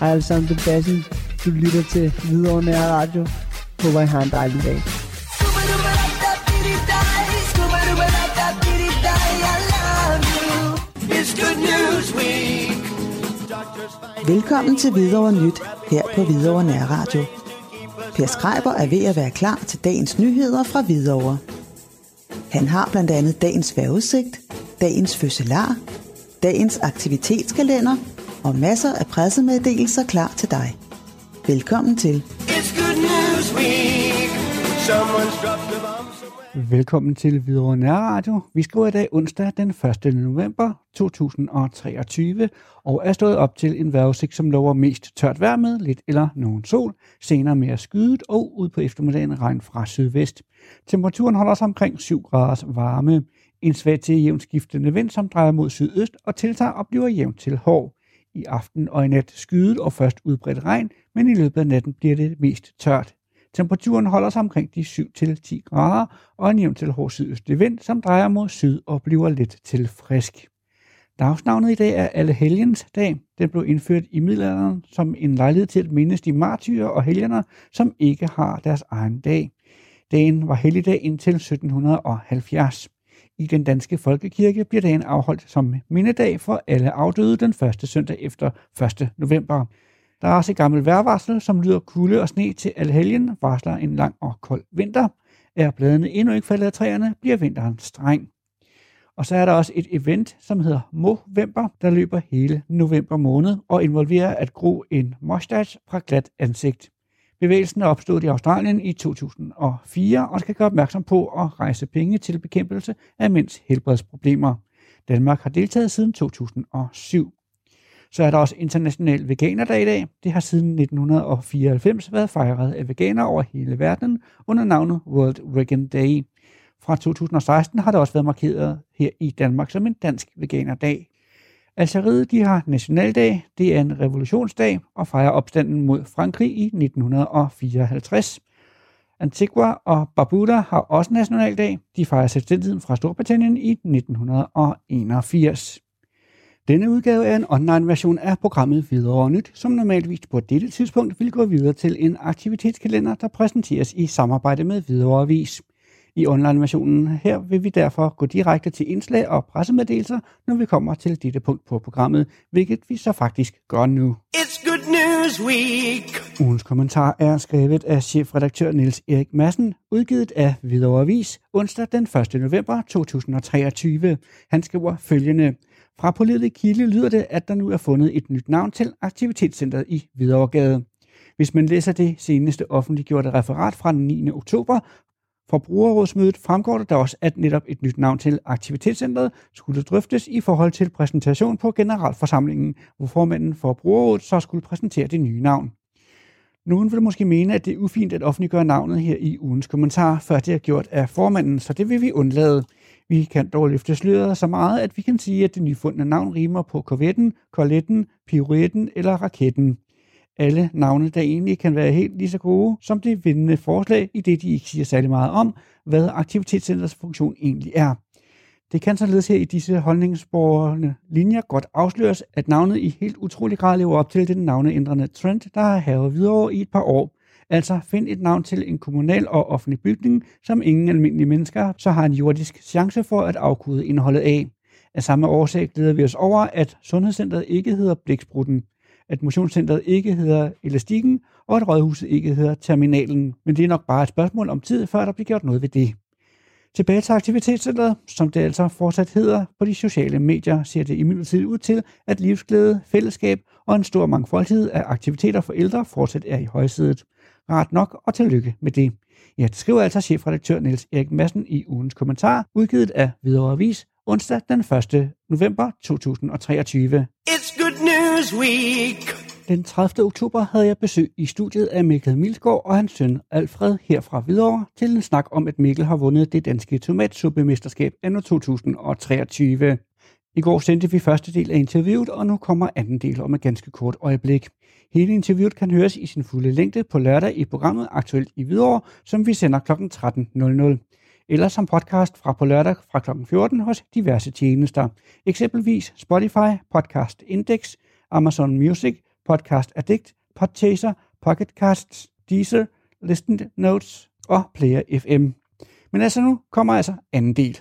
Hej alle sammen, det er Bassen. Du lytter til Hvidovre Nær Radio. Håber, I har en dejlig dag. Velkommen til Hvidovre Nyt her på Hvidovre Nær Radio. Per Skreiber er ved at være klar til dagens nyheder fra Hvidovre. Han har blandt andet dagens vejrudsigt, dagens fødselar, dagens aktivitetskalender og masser af pressemeddelelser klar til dig. Velkommen til. It's good news week. Velkommen til Hvidovre Nærradio. Vi skriver i dag onsdag den 1. november 2023 og er stået op til en vejrudsigt, som lover mest tørt vejr med lidt eller nogen sol, senere mere skydet og ud på eftermiddagen regn fra sydvest. Temperaturen holder sig omkring 7 graders varme. En svag til jævnt skiftende vind, som drejer mod sydøst og tiltager og bliver jævnt til hård. I aften og i nat skydet og først udbredt regn, men i løbet af natten bliver det mest tørt. Temperaturen holder sig omkring de 7-10 grader og en jævn til hård sydøstlig vind, som drejer mod syd og bliver lidt til frisk. Dagsnavnet i dag er Alle Helgens dag. Den blev indført i middelalderen som en lejlighed til at mindes de martyrer og helgener, som ikke har deres egen dag. Dagen var helligdag indtil 1770. I den danske folkekirke bliver dagen afholdt som mindedag for alle afdøde den første søndag efter 1. november. Der er også et gammelt vejrvarsel, som lyder kulde og sne til alhelgen, varsler en lang og kold vinter. Er bladene endnu ikke faldet af træerne, bliver vinteren streng. Og så er der også et event, som hedder Movember, der løber hele november måned og involverer at gro en mustache fra glat ansigt. Bevægelsen er opstået i Australien i 2004 og skal gøre opmærksom på at rejse penge til bekæmpelse af mænds helbredsproblemer. Danmark har deltaget siden 2007. Så er der også International Veganerdag i dag. Det har siden 1994 været fejret af veganere over hele verden under navnet World Vegan Day. Fra 2016 har det også været markeret her i Danmark som en dansk veganerdag. Algeriet de har nationaldag, det er en revolutionsdag og fejrer opstanden mod Frankrig i 1954. Antigua og Barbuda har også nationaldag. De fejrer selvstændigheden fra Storbritannien i 1981. Denne udgave er en online version af programmet Videre Nyt, som normalvis på dette tidspunkt vil gå videre til en aktivitetskalender, der præsenteres i samarbejde med Videre Avis. I online-versionen her vil vi derfor gå direkte til indslag og pressemeddelelser, når vi kommer til dette punkt på programmet, hvilket vi så faktisk gør nu. It's good news week. Ugens kommentar er skrevet af chefredaktør Niels Erik Madsen, udgivet af Hvidovre Avis onsdag den 1. november 2023. Han skriver følgende. Fra pålidelig kilde lyder det, at der nu er fundet et nyt navn til Aktivitetscenteret i Hvidovregade. Hvis man læser det seneste offentliggjorte referat fra den 9. oktober forbrugerrådsmødet fremgår det da også, at netop et nyt navn til aktivitetscentret skulle drøftes i forhold til præsentation på generalforsamlingen, hvor formanden for brugerrådet så skulle præsentere det nye navn. Nogen vil måske mene, at det er ufint at offentliggøre navnet her i ugens kommentar, før det er gjort af formanden, så det vil vi undlade. Vi kan dog løfte sløret så meget, at vi kan sige, at det nyfundne navn rimer på korvetten, korletten, piruetten eller raketten. Alle navne, der egentlig kan være helt lige så gode som det vindende forslag, i det de ikke siger særlig meget om, hvad aktivitetscenterets funktion egentlig er. Det kan således her i disse holdningsborgerne linjer godt afsløres, at navnet i helt utrolig grad lever op til den navneændrende trend, der har havet videre i et par år. Altså find et navn til en kommunal og offentlig bygning, som ingen almindelige mennesker så har en jordisk chance for at afkode indholdet af. Af samme årsag glæder vi os over, at sundhedscenteret ikke hedder Blæksprutten, at motionscentret ikke hedder Elastikken, og at rådhuset ikke hedder Terminalen. Men det er nok bare et spørgsmål om tid, før der bliver gjort noget ved det. Tilbage til aktivitetscenteret, som det altså fortsat hedder på de sociale medier, ser det imidlertid ud til, at livsglæde, fællesskab og en stor mangfoldighed af aktiviteter for ældre fortsat er i højsædet. Rart nok, og tillykke med det. Ja, det skriver altså chefredaktør Niels Erik Madsen i ugens kommentar, udgivet af Hvidovre Avis, onsdag den 1. november 2023. It's good news week. Den 30. oktober havde jeg besøg i studiet af Mikkel Milsgaard og hans søn Alfred her fra Hvidovre til en snak om, at Mikkel har vundet det danske tomatsuppemesterskab anno 2023. I går sendte vi første del af interviewet, og nu kommer anden del om et ganske kort øjeblik. Hele interviewet kan høres i sin fulde længde på lørdag i programmet Aktuelt i Hvidovre, som vi sender kl. 13.00 eller som podcast fra på lørdag fra kl. 14 hos diverse tjenester, eksempelvis Spotify, Podcast Index, Amazon Music, Podcast Addict, Podchaser, Pocketcasts, Deezer, Listen Notes og Player FM. Men altså nu kommer altså anden del.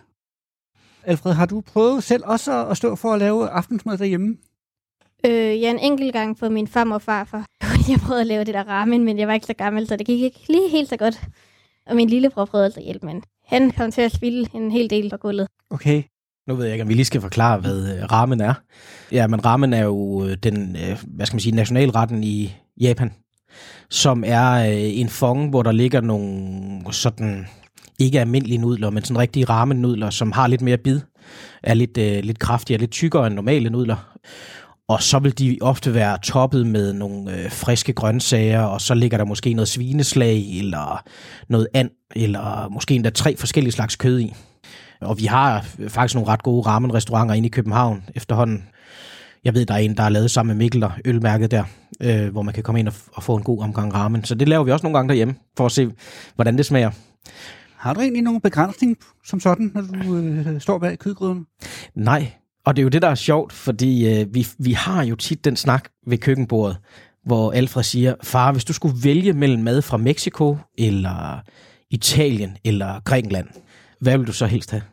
Alfred, har du prøvet selv også at stå for at lave aftensmad derhjemme? Øh, ja, en enkelt gang for min farmor og farfar. Jeg prøvede at lave det der ramen, men jeg var ikke så gammel, så det gik ikke lige helt så godt. Og min lillebror prøvede altså at hjælpe, men han kom til at spille en hel del på gulvet. Okay. Nu ved jeg ikke, om vi lige skal forklare, hvad øh, ramen er. Ja, men ramen er jo øh, den, øh, hvad skal man sige, nationalretten i Japan, som er øh, en fong, hvor der ligger nogle sådan ikke almindelige nudler, men sådan rigtige ramenudler, som har lidt mere bid, er lidt, øh, lidt kraftigere, lidt tykkere end normale nudler. Og så vil de ofte være toppet med nogle øh, friske grøntsager, og så ligger der måske noget svineslag, eller noget and, eller måske endda tre forskellige slags kød i. Og vi har faktisk nogle ret gode ramen-restauranter inde i København efterhånden. Jeg ved, der er en, der er lavet sammen med Mikkel og ølmærket der, øh, hvor man kan komme ind og, og få en god omgang ramen. Så det laver vi også nogle gange derhjemme, for at se, hvordan det smager. Har du egentlig nogen begrænsning som sådan, når du øh, står bag kødgryden? Nej, og det er jo det, der er sjovt, fordi øh, vi, vi har jo tit den snak ved køkkenbordet, hvor Alfred siger, far, hvis du skulle vælge mellem mad fra Mexico, eller Italien, eller Grækenland, hvad vil du så helst have?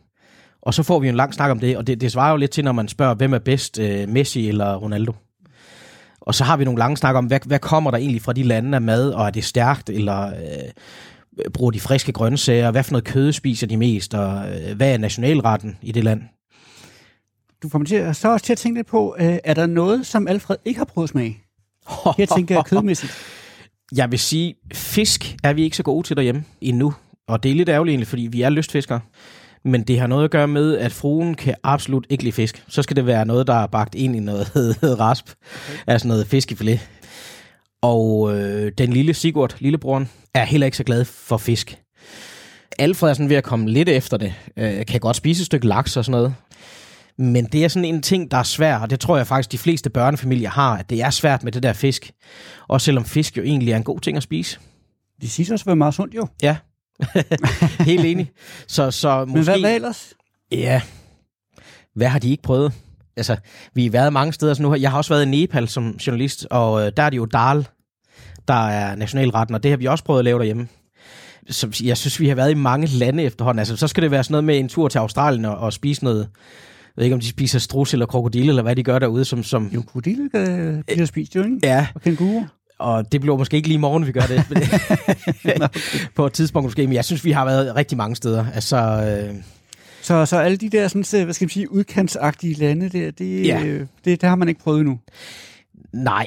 Og så får vi en lang snak om det, og det, det svarer jo lidt til, når man spørger, hvem er bedst, øh, Messi eller Ronaldo? Og så har vi nogle lange snak om, hvad, hvad kommer der egentlig fra de lande af mad, og er det stærkt, eller øh, bruger de friske grøntsager, hvad for noget kød spiser de mest, og øh, hvad er nationalretten i det land? Du kommer til, så også til at tænke lidt på, øh, er der noget, som Alfred ikke har prøvet at smage? Her tænker jeg kødmæssigt. Jeg vil sige, fisk er vi ikke så gode til derhjemme endnu. Og det er lidt ærgerligt egentlig, fordi vi er lystfiskere. Men det har noget at gøre med, at fruen kan absolut ikke lide fisk. Så skal det være noget, der er bagt ind i noget rasp. Okay. Altså noget fiskefilet. Og øh, den lille Sigurd, lillebroren, er heller ikke så glad for fisk. Alfred er sådan ved at komme lidt efter det. Øh, kan godt spise et stykke laks og sådan noget. Men det er sådan en ting, der er svært, og det tror jeg faktisk, de fleste børnefamilier har, at det er svært med det der fisk. Og selvom fisk jo egentlig er en god ting at spise. Det siger også være meget sundt jo. Ja, helt enig. Så, så måske... Men hvad, hvad ellers? Ja, hvad har de ikke prøvet? Altså, vi har været mange steder, så nu jeg har også været i Nepal som journalist, og øh, der er det jo dal, der er nationalretten, og det har vi også prøvet at lave derhjemme. Så jeg synes, vi har været i mange lande efterhånden. Altså, så skal det være sådan noget med en tur til Australien og, og spise noget, jeg ved ikke, om de spiser strus eller krokodille, eller hvad de gør derude, som... som Jo, krokodille øh, bliver spist jo, ikke? ja, Og kænguru. Og det bliver måske ikke lige i morgen, vi gør det. på et tidspunkt måske, men jeg synes, vi har været rigtig mange steder. Altså, øh, Så, så alle de der, sådan, så, hvad skal man sige, udkantsagtige lande der, det, Ja. øh, det, det har man ikke prøvet endnu. nej.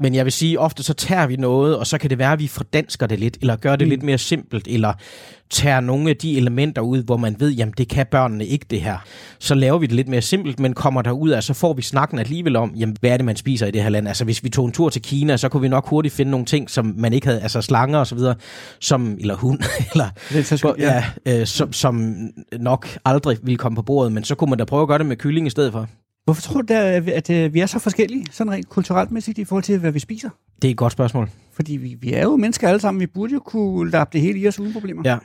Men jeg vil sige, ofte så tager vi noget, og så kan det være, at vi fordansker det lidt, eller gør det mm. lidt mere simpelt, eller tager nogle af de elementer ud, hvor man ved, jamen det kan børnene ikke det her. Så laver vi det lidt mere simpelt, men kommer derud af, så får vi snakken alligevel om, jamen hvad er det, man spiser i det her land. Altså hvis vi tog en tur til Kina, så kunne vi nok hurtigt finde nogle ting, som man ikke havde, altså slanger og så videre, som, eller hund, eller er så sgu- ja, øh, som, som nok aldrig ville komme på bordet, men så kunne man da prøve at gøre det med kylling i stedet for. Hvorfor tror du, der, at øh, vi er så forskellige, sådan rent kulturelt mæssigt, i forhold til, hvad vi spiser? Det er et godt spørgsmål. Fordi vi, vi er jo mennesker alle sammen. Vi burde jo kunne lappe det hele i os uden problemer. Ja.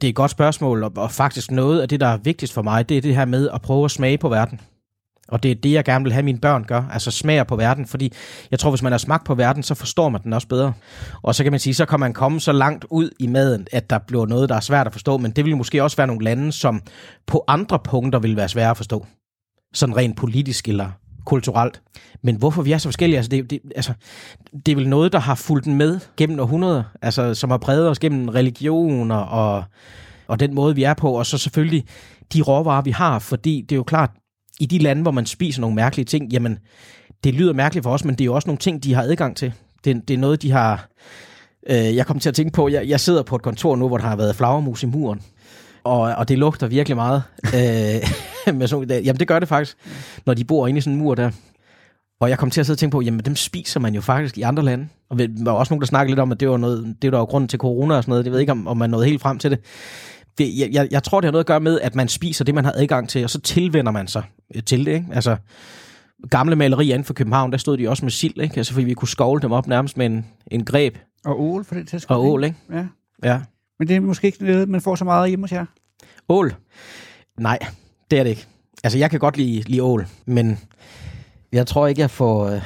Det er et godt spørgsmål, og, og faktisk noget af det, der er vigtigst for mig, det er det her med at prøve at smage på verden. Og det er det, jeg gerne vil have, mine børn gør, altså smager på verden, fordi jeg tror, hvis man har smagt på verden, så forstår man den også bedre. Og så kan man sige, så kan man komme så langt ud i maden, at der bliver noget, der er svært at forstå, men det vil måske også være nogle lande, som på andre punkter vil være svære at forstå. Sådan rent politisk eller kulturelt. Men hvorfor vi er så forskellige, altså det, det, altså, det er vel noget, der har fulgt med gennem århundreder, altså som har præget os gennem religioner og, og den måde, vi er på, og så selvfølgelig de råvarer, vi har, fordi det er jo klart, i de lande, hvor man spiser nogle mærkelige ting, jamen, det lyder mærkeligt for os, men det er jo også nogle ting, de har adgang til. Det, det er noget, de har... Øh, jeg kom til at tænke på, jeg, jeg sidder på et kontor nu, hvor der har været flagermus i muren, og, og det lugter virkelig meget. øh, med sådan, jamen, det gør det faktisk, når de bor inde i sådan en mur der. Og jeg kom til at sidde og tænke på, jamen dem spiser man jo faktisk i andre lande. Og der var også nogen, der snakkede lidt om, at det var, noget, det var jo grunden til corona og sådan noget. Jeg ved ikke, om, om man nåede helt frem til det. det jeg, jeg, jeg tror, det har noget at gøre med, at man spiser det, man har adgang til, og så tilvender man sig øh, til det. Ikke? Altså, gamle malerier inden for København, der stod de også med sild, ikke? Altså, fordi vi kunne skovle dem op nærmest med en, en greb Og ål for den til og ål, ikke? Ja. Ja. Men det er måske ikke noget, man får så meget hjemme hos jer. Ål? Nej, det er det ikke. Altså, jeg kan godt lide, lide ål, men jeg tror ikke, jeg får, øh,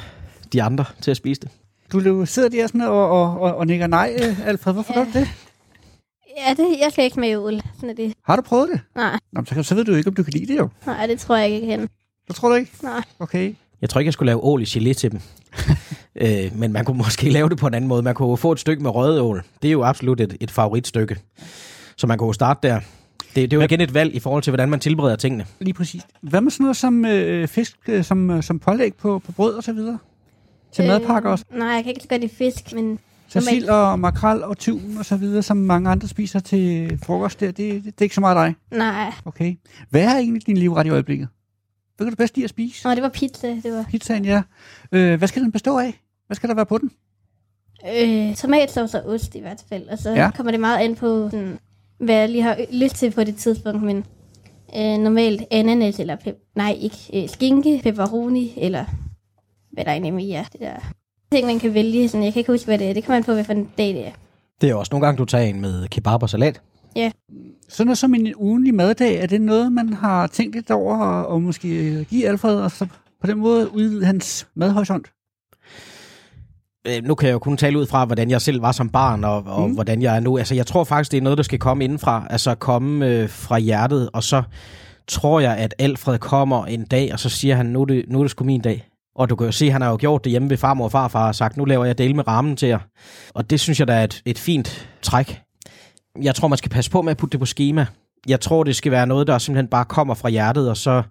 de andre til at spise det. Du jo sidder der sådan og, og, og, og nikker nej, øh, Alfred. Hvorfor Ja. gør du det? Ja, det, jeg skal ikke smage ål. Sådan er det. Har du prøvet det? Nej, Nå, så, så ved du ikke, om du kan lide det jo. nej, det tror jeg ikke, jeg kan. Det tror du ikke? Nej. Okay. Jeg tror ikke, jeg skulle lave ål i gelé til dem. Øh, men man kunne måske lave det på en anden måde. Man kunne få et stykke med røget ål. Det er jo absolut et, et favoritstykke. Så man kunne jo starte der. Det, det er jo igen et valg i forhold til, hvordan man tilbereder tingene. Lige præcis. Hvad med sådan noget som øh, fisk, øh, som, øh, som pålæg på, på brød og så videre? Til øh, madpakker også? Nej, jeg kan ikke godt lide fisk, men Så normalt- sild og makrel og tun og så videre, som mange andre spiser til frokost der, det, det, det er ikke så meget dig. nej. Okay. Hvad er egentlig din livret i øjeblikket? Hvad kan du bedst lide at spise? Nå, det var pizza. Det var Pizzaen, ja. Øh, hvad skal den bestå af? Hvad skal der være på den? øh, tomatsauce og ost i hvert fald. Og så Ja. ja. kommer det meget an på, sådan, hvad jeg lige har lyst til på det tidspunkt. Men øh, normalt ananas eller pep- nej, ikke øh, skinke, pepperoni eller hvad der egentlig mere er. Det der ting, man kan vælge. Sådan, jeg kan ikke huske, hvad det er. Det kommer an på, hvad for en dag det er. Det er også nogle gange, du tager en med kebab og salat. Sådan noget som en ugenlig maddag, er det noget, man har tænkt lidt over og, og måske give Alfred, og så på den måde udvide hans madhorisont? Øh, nu kan jeg jo kun tale ud fra, hvordan jeg selv var som barn, og, og Mm. hvordan jeg er nu. Altså, jeg tror faktisk, det er noget, der skal komme indenfra. Altså, komme øh, fra hjertet, og så tror jeg, at Alfred kommer en dag, og så siger han, nu er det, nu er det sgu min dag. Og du kan jo se, han har jo gjort det hjemme ved farmor og farfar, og sagt, nu laver jeg del med rammen til jer. Og det synes jeg, der er et, et fint træk. Jeg tror, man skal passe på med at putte det på schema. Jeg tror, det skal være noget, der simpelthen bare kommer fra hjertet, og så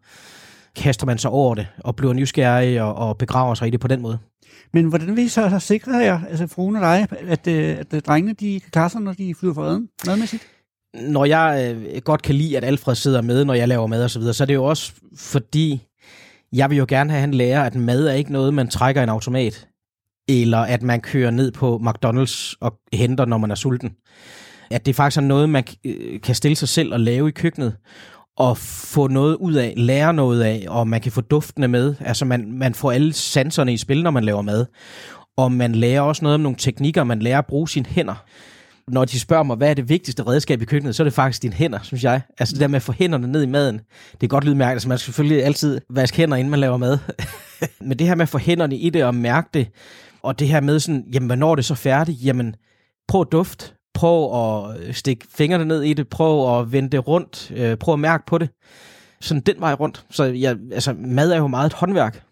kaster man sig over det, og bliver nysgerrig og, og begraver sig i det på den måde. Men hvordan vil I så, så sikre jer, altså fruen og dig, at, øh, at, øh, drengene de kan klare sig, når de flyver for redden madmæssigt? når jeg øh, godt kan lide, at Alfred sidder med, når jeg laver mad og så videre, så er det jo også fordi, jeg vil jo gerne have, at han lærer, at mad er ikke noget, man trækker i en automat. Eller at man kører ned på McDonald's og henter, når man er sulten. At det faktisk er noget, man øh, kan stille sig selv og lave i køkkenet at få noget ud af, lære noget af, og man kan få duftene med. Altså man, man får alle sanserne i spil, når man laver mad. Og man lærer også noget om nogle teknikker, man lærer at bruge sine hænder når de spørger mig, hvad er det vigtigste redskab i køkkenet, så er det faktisk dine hænder, synes jeg. Altså det der med at få hænderne ned i maden, det er godt lydmærket. Altså man skal selvfølgelig altid vaske hænder, inden man laver mad. Men det her med at få hænderne i det og mærke det, og det her med sådan, jamen hvornår er det så færdigt? Jamen prøv at duft, prøv at stikke fingrene ned i det, prøv at vende det rundt, øh, prøv at mærke på det. Sådan den vej rundt. Så jeg, altså, mad er jo meget et håndværk.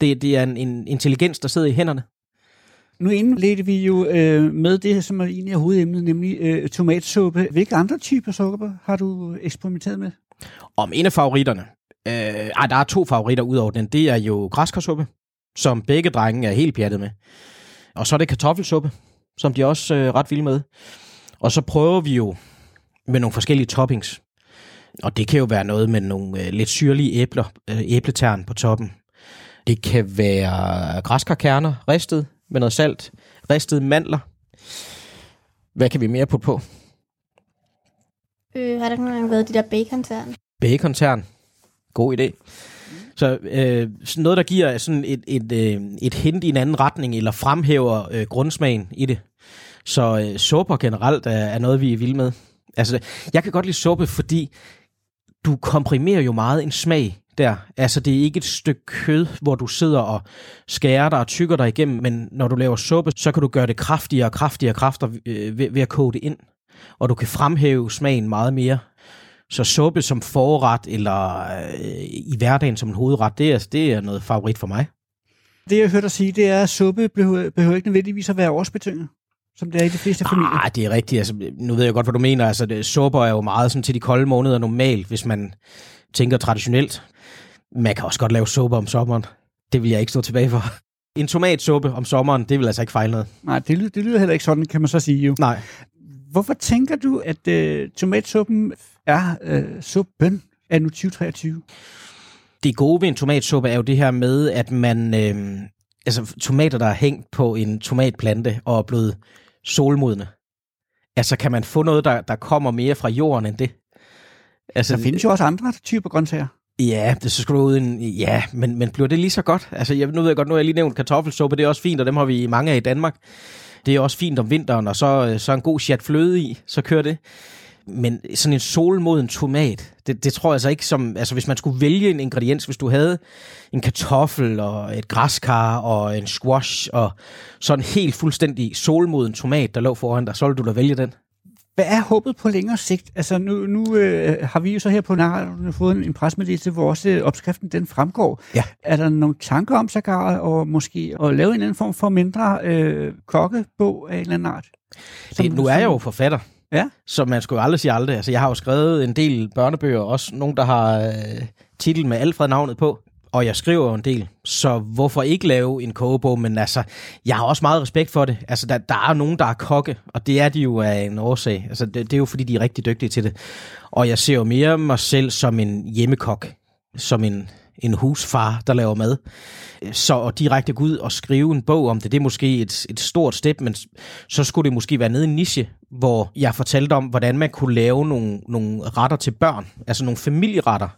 Det, det er en, en intelligens, der sidder i hænderne. Nu indledte vi jo øh, med det, som er egentlig er hovedemnet, nemlig øh, tomatsuppe. Hvilke andre typer suppe har du eksperimenteret med? Om en af favoritterne. Øh, ej, der er to favoritter ud over den. Det er jo græskarsuppe, som begge drenge er helt pjattet med. Og så er det kartoffelsuppe, som de er også øh, ret vilde med. Og så prøver vi jo med nogle forskellige toppings. Og det kan jo være noget med nogle øh, lidt syrlige æbler, øh, æbletern på toppen. Det kan være græskarkerner ristet med noget salt, ristede mandler. Hvad kan vi mere putte på? Øh, har der nogle gange været de der bacon-tern? Bacon-tern. God idé. Så øh, sådan noget, der giver sådan et, et, øh, et hint i en anden retning, eller fremhæver øh, grundsmagen i det. Så øh, supper generelt er, er noget, vi er vilde med. Altså, jeg kan godt lide suppe, fordi du komprimerer jo meget en smag der. Altså, det er ikke et stykke kød, hvor du sidder og skærer dig og tykker dig igennem, men når du laver suppe, så kan du gøre det kraftigere og kraftigere kræfter øh, ved, ved at koge det ind. Og du kan fremhæve smagen meget mere. Så suppe som forret eller øh, i hverdagen som en hovedret, det er, det er noget favorit for mig. Det, jeg hørte dig sige, det er, at suppe behøver, behøver ikke nødvendigvis at være årsbetinget, som det er i de fleste familier. Ah, det er rigtigt. Altså, nu ved jeg godt, hvad du mener. Altså, det, supper er jo meget sådan til de kolde måneder normalt, hvis man tænker traditionelt. Man kan også godt lave suppe om sommeren. Det vil jeg ikke stå tilbage for. En tomatsuppe om sommeren, det vil altså ikke fejle noget. Nej, det, lyder, det lyder heller ikke sådan, kan man så sige jo. Nej. Hvorfor tænker du, at øh, tomatsuppen er øh, suppen af nu 2023? Det gode ved en tomatsuppe er jo det her med, at man... Øh, altså, tomater, der er hængt på en tomatplante og er blevet solmodne. Altså, kan man få noget, der, der kommer mere fra jorden end det? Altså, Der findes jo også andre typer grøntsager. Ja, det så skulle du ud en, ja, men, men bliver det lige så godt? Altså, jeg, nu ved jeg godt, nu har jeg lige nævnt kartoffelsuppe, det er også fint, og dem har vi mange af i Danmark. Det er også fint om vinteren, og så, øh, så en god chat fløde i, så kører det. Men sådan en solmoden tomat, det, det tror jeg altså ikke som... Altså hvis man skulle vælge en ingrediens, hvis du havde en kartoffel og et græskar og en squash og sådan helt fuldstændig solmoden tomat, der lå foran dig, så ville du da vælge den. Hvad er håbet på længere sigt? Altså nu, nu øh, har vi jo så her på Narrationen fået en, en presmeddelelse, hvor også øh, opskriften den fremgår. Ja. Er der nogle tanker om sågar og måske at lave en eller anden form for mindre øh, kokkebog af en eller anden art? Det, nu er jeg jo forfatter, Ja. så man skulle jo aldrig sige aldrig. Altså, jeg har jo skrevet en del børnebøger, også nogle, der har øh, titel med Alfred-navnet på. Og jeg skriver jo en del, så hvorfor ikke lave en kogebog? Men altså, jeg har også meget respekt for det. Altså, der, der er nogen, der er kokke, og det er de jo af en årsag. Altså, det, det er jo fordi, de er rigtig dygtige til det. Og jeg ser jo mere mig selv som en hjemmekok, som en, en husfar, der laver mad. Så at direkte gå ud og skrive en bog om det, det er måske et, et stort step, men så skulle det måske være nede i en niche, hvor jeg fortalte om, hvordan man kunne lave nogle, nogle retter til børn, altså nogle familieretter,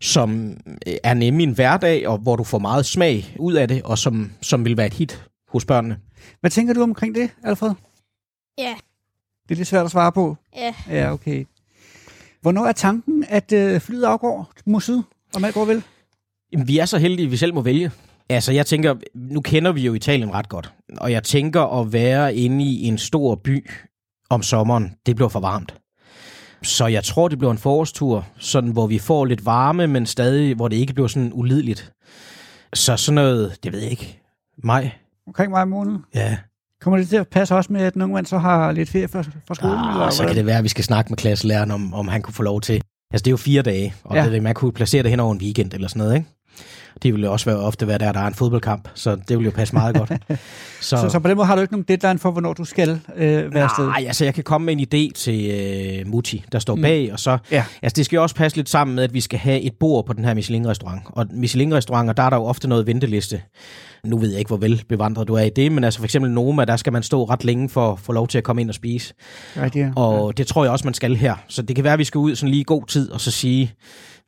som øh, er nemme i en hverdag, og hvor du får meget smag ud af det, og som, som vil være et hit hos børnene. Hvad tænker du omkring det, Alfred? Ja, Det er lidt svært at svare på. ja. Ja, okay. Hvornår er tanken, at øh, flyet afgår mod syd, om alt går vel? Jamen, vi er så heldige, at vi selv må vælge. Altså, jeg tænker, nu kender vi jo Italien ret godt, og jeg tænker at være inde i en stor by om sommeren, det bliver for varmt. Så jeg tror, det bliver en forårstur, sådan, hvor vi får lidt varme, men stadig, hvor det ikke bliver sådan ulideligt. Så sådan noget, det ved jeg ikke, maj, Omkring maj måned. ja. Kommer det til at passe også med, at nogle mand så har lidt ferie fra, fra skolen? Ah, så kan det være, at vi skal snakke med klasselæreren, om, om han kunne få lov til. Altså, det er jo fire dage, og ja. det, man kunne placere det hen over en weekend eller sådan noget, ikke? Det ville jo også være, ofte være der, der er en fodboldkamp, så det ville jo passe meget godt. Så, så, så på den måde har du ikke nogen deadline for, hvornår du skal øh, være afsted? Nej, altså jeg kan komme med en idé til øh, Mutti, der står bag, og så, Ja. altså det skal jo også passe lidt sammen med, at vi skal have et bord på den her Michelin-restaurant. Og Michelin-restauranter, der er der jo ofte noget venteliste. Nu ved jeg ikke, hvor velbevandret du er i det, men altså for eksempel Noma, der skal man stå ret længe for at få lov til at komme ind og spise. Ja. Og det tror jeg også, man skal her. Så det kan være, at vi skal ud sådan lige i god tid, og så sige,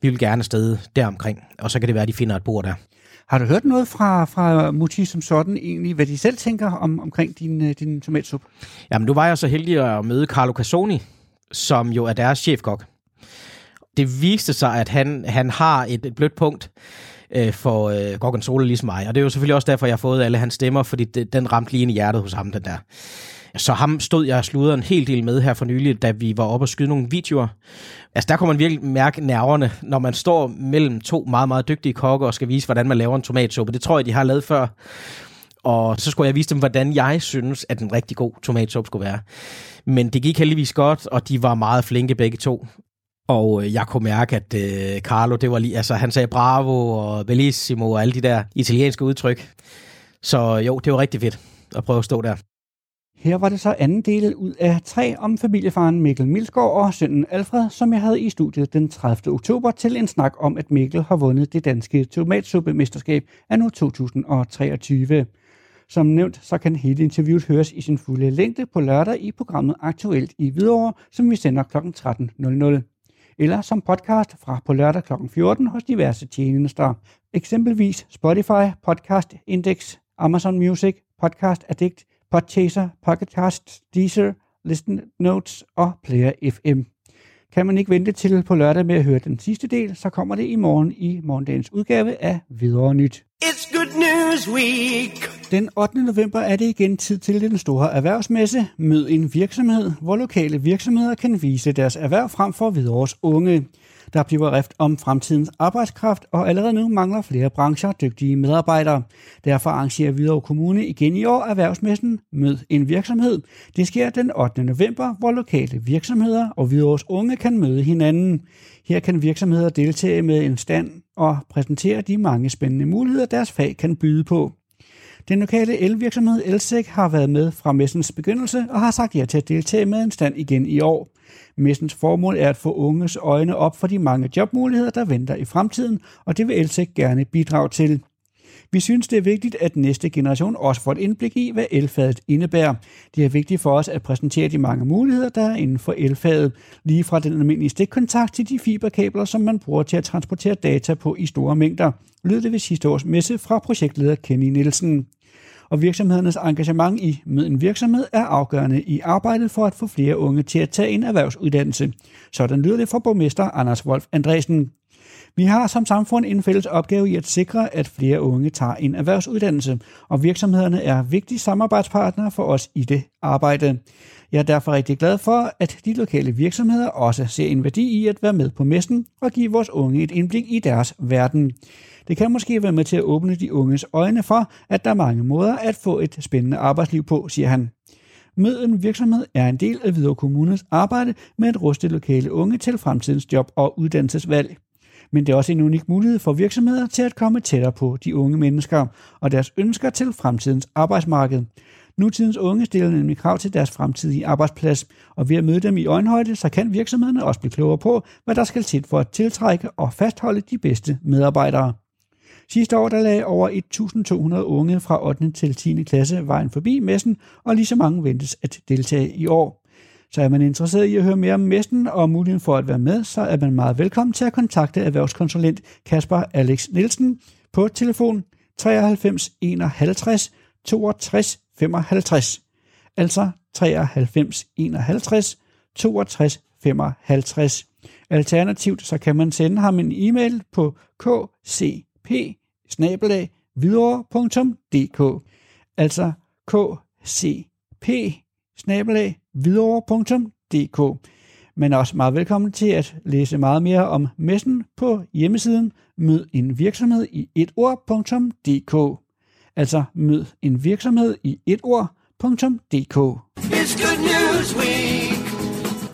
vi vil gerne afsted deromkring. Og så kan det være, at de finder et bord der. Har du hørt noget fra, fra Mutti som sådan egentlig, hvad de selv tænker om, omkring din, øh, din tomatsuppe? Jamen, nu var jeg så heldig at møde Carlo Casoni, som jo er deres chefkok. Det viste sig, at han, han har et, et blødt punkt øh, for øh, Gorgonzola ligesom mig. Og det er jo selvfølgelig også derfor, jeg har fået alle hans stemmer, fordi det, den ramte lige ind i hjertet hos ham, den der. Så ham stod jeg og sludrede en hel del med her for nylig, da vi var oppe og skyde nogle videoer. Altså der kunne man virkelig mærke nerverne, når man står mellem to meget, meget dygtige kokke og skal vise, hvordan man laver en tomatsuppe. Det tror jeg, de har lavet før. Og så skulle jeg vise dem, hvordan jeg synes, at en rigtig god tomatsuppe skulle være. Men det gik heldigvis godt, og de var meget flinke begge to. Og øh, jeg kunne mærke, at øh, Carlo, det var lige, altså han sagde bravo og bellissimo og alle de der italienske udtryk. Så jo, det var rigtig fedt at prøve at stå der. Her var det så anden del ud af tre om familiefaren Mikkel Milsgaard og sønnen Alfred, som jeg havde i studiet den 30. oktober til en snak om, at Mikkel har vundet det danske tomatsuppemesterskab af nu 2023. Som nævnt, så kan hele interviewet høres i sin fulde længde på lørdag i programmet Aktuelt i Hvidovre, som vi sender kl. 13.00. Eller som podcast fra på lørdag kl. 14 hos diverse tjenester. Eksempelvis Spotify, Podcast Index, Amazon Music, Podcast Addict, Podchaser, Podcast Deezer, Listen Notes og Player FM. Kan man ikke vente til på lørdag med at høre den sidste del, så kommer det i morgen i morgendagens udgave af Videre Nyt. It's Good News Week. Den 8. november er det igen tid til den store erhvervsmesse Mød en virksomhed, hvor lokale virksomheder kan vise deres erhverv frem for Hvidovres unge. Der bliver rift om fremtidens arbejdskraft, og allerede nu mangler flere brancher dygtige medarbejdere. Derfor arrangerer Hvidovre Kommune igen i år erhvervsmessen Mød en virksomhed. Det sker den 8. november, hvor lokale virksomheder og Hvidovres unge kan møde hinanden. Her kan virksomheder deltage med en stand og præsentere de mange spændende muligheder, deres fag kan byde på. Den lokale elvirksomhed Elsek har været med fra messens begyndelse og har sagt ja til at deltage med en stand igen i år. Messens formål er at få unges øjne op for de mange jobmuligheder, der venter i fremtiden, og det vil Elsek gerne bidrage til. Vi synes, det er vigtigt, at næste generation også får et indblik i, hvad elfaget indebærer. Det er vigtigt for os at præsentere de mange muligheder, der er inden for elfaget, lige fra den almindelige stikkontakt til de fiberkabler, som man bruger til at transportere data på i store mængder, lød det ved sidste års messe fra projektleder Kenny Nielsen. og virksomhedernes engagement i med en virksomhed er afgørende i arbejdet for at få flere unge til at tage en erhvervsuddannelse. Sådan lyder det fra borgmester Anders Wolf Andresen. Vi har som samfund en fælles opgave i at sikre, at flere unge tager en erhvervsuddannelse, og virksomhederne er vigtige samarbejdspartnere for os i det arbejde. Jeg er derfor rigtig glad for, at de lokale virksomheder også ser en værdi i at være med på messen og give vores unge et indblik i deres verden. Det kan måske være med til at åbne de unges øjne for, at der er mange måder at få et spændende arbejdsliv på, siger han. Mød en virksomhed er en del af Hvidovre Kommunes arbejde med at ruste lokale unge til fremtidens job og uddannelsesvalg. Men det er også en unik mulighed for virksomheder til at komme tættere på de unge mennesker og deres ønsker til fremtidens arbejdsmarked. Nutidens unge stiller nemlig krav til deres fremtidige arbejdsplads, og ved at møde dem i øjenhøjde, så kan virksomhederne også blive klogere på, hvad der skal til for at tiltrække og fastholde de bedste medarbejdere. Sidste år der lagde over 1.200 unge fra 8. til 10. klasse vejen forbi messen, og lige så mange ventes at deltage i år. Så er man interesseret i at høre mere om messen og muligheden for at være med, så er man meget velkommen til at kontakte erhvervskonsulent Kasper Alex Nielsen på telefon 93 51 62 55. Altså 93 51 62 55. Alternativt så kan man sende ham en e-mail på kcp videre.dk altså kcp videre.dk men også meget velkommen til at læse meget mere om messen på hjemmesiden mød en virksomhed i et ord.dk altså mød en virksomhed i et ord.dk It's Good News Week.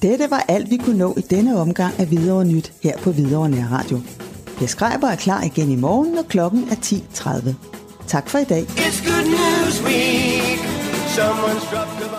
Dette var alt, vi kunne nå i denne omgang af Hvidovre Nyt her på Hvidovre Nær Radio. Per Skreiber er klar igen i morgen, når klokken er 10.30. Tak for i dag. It's Good News Week. Someone's dropped.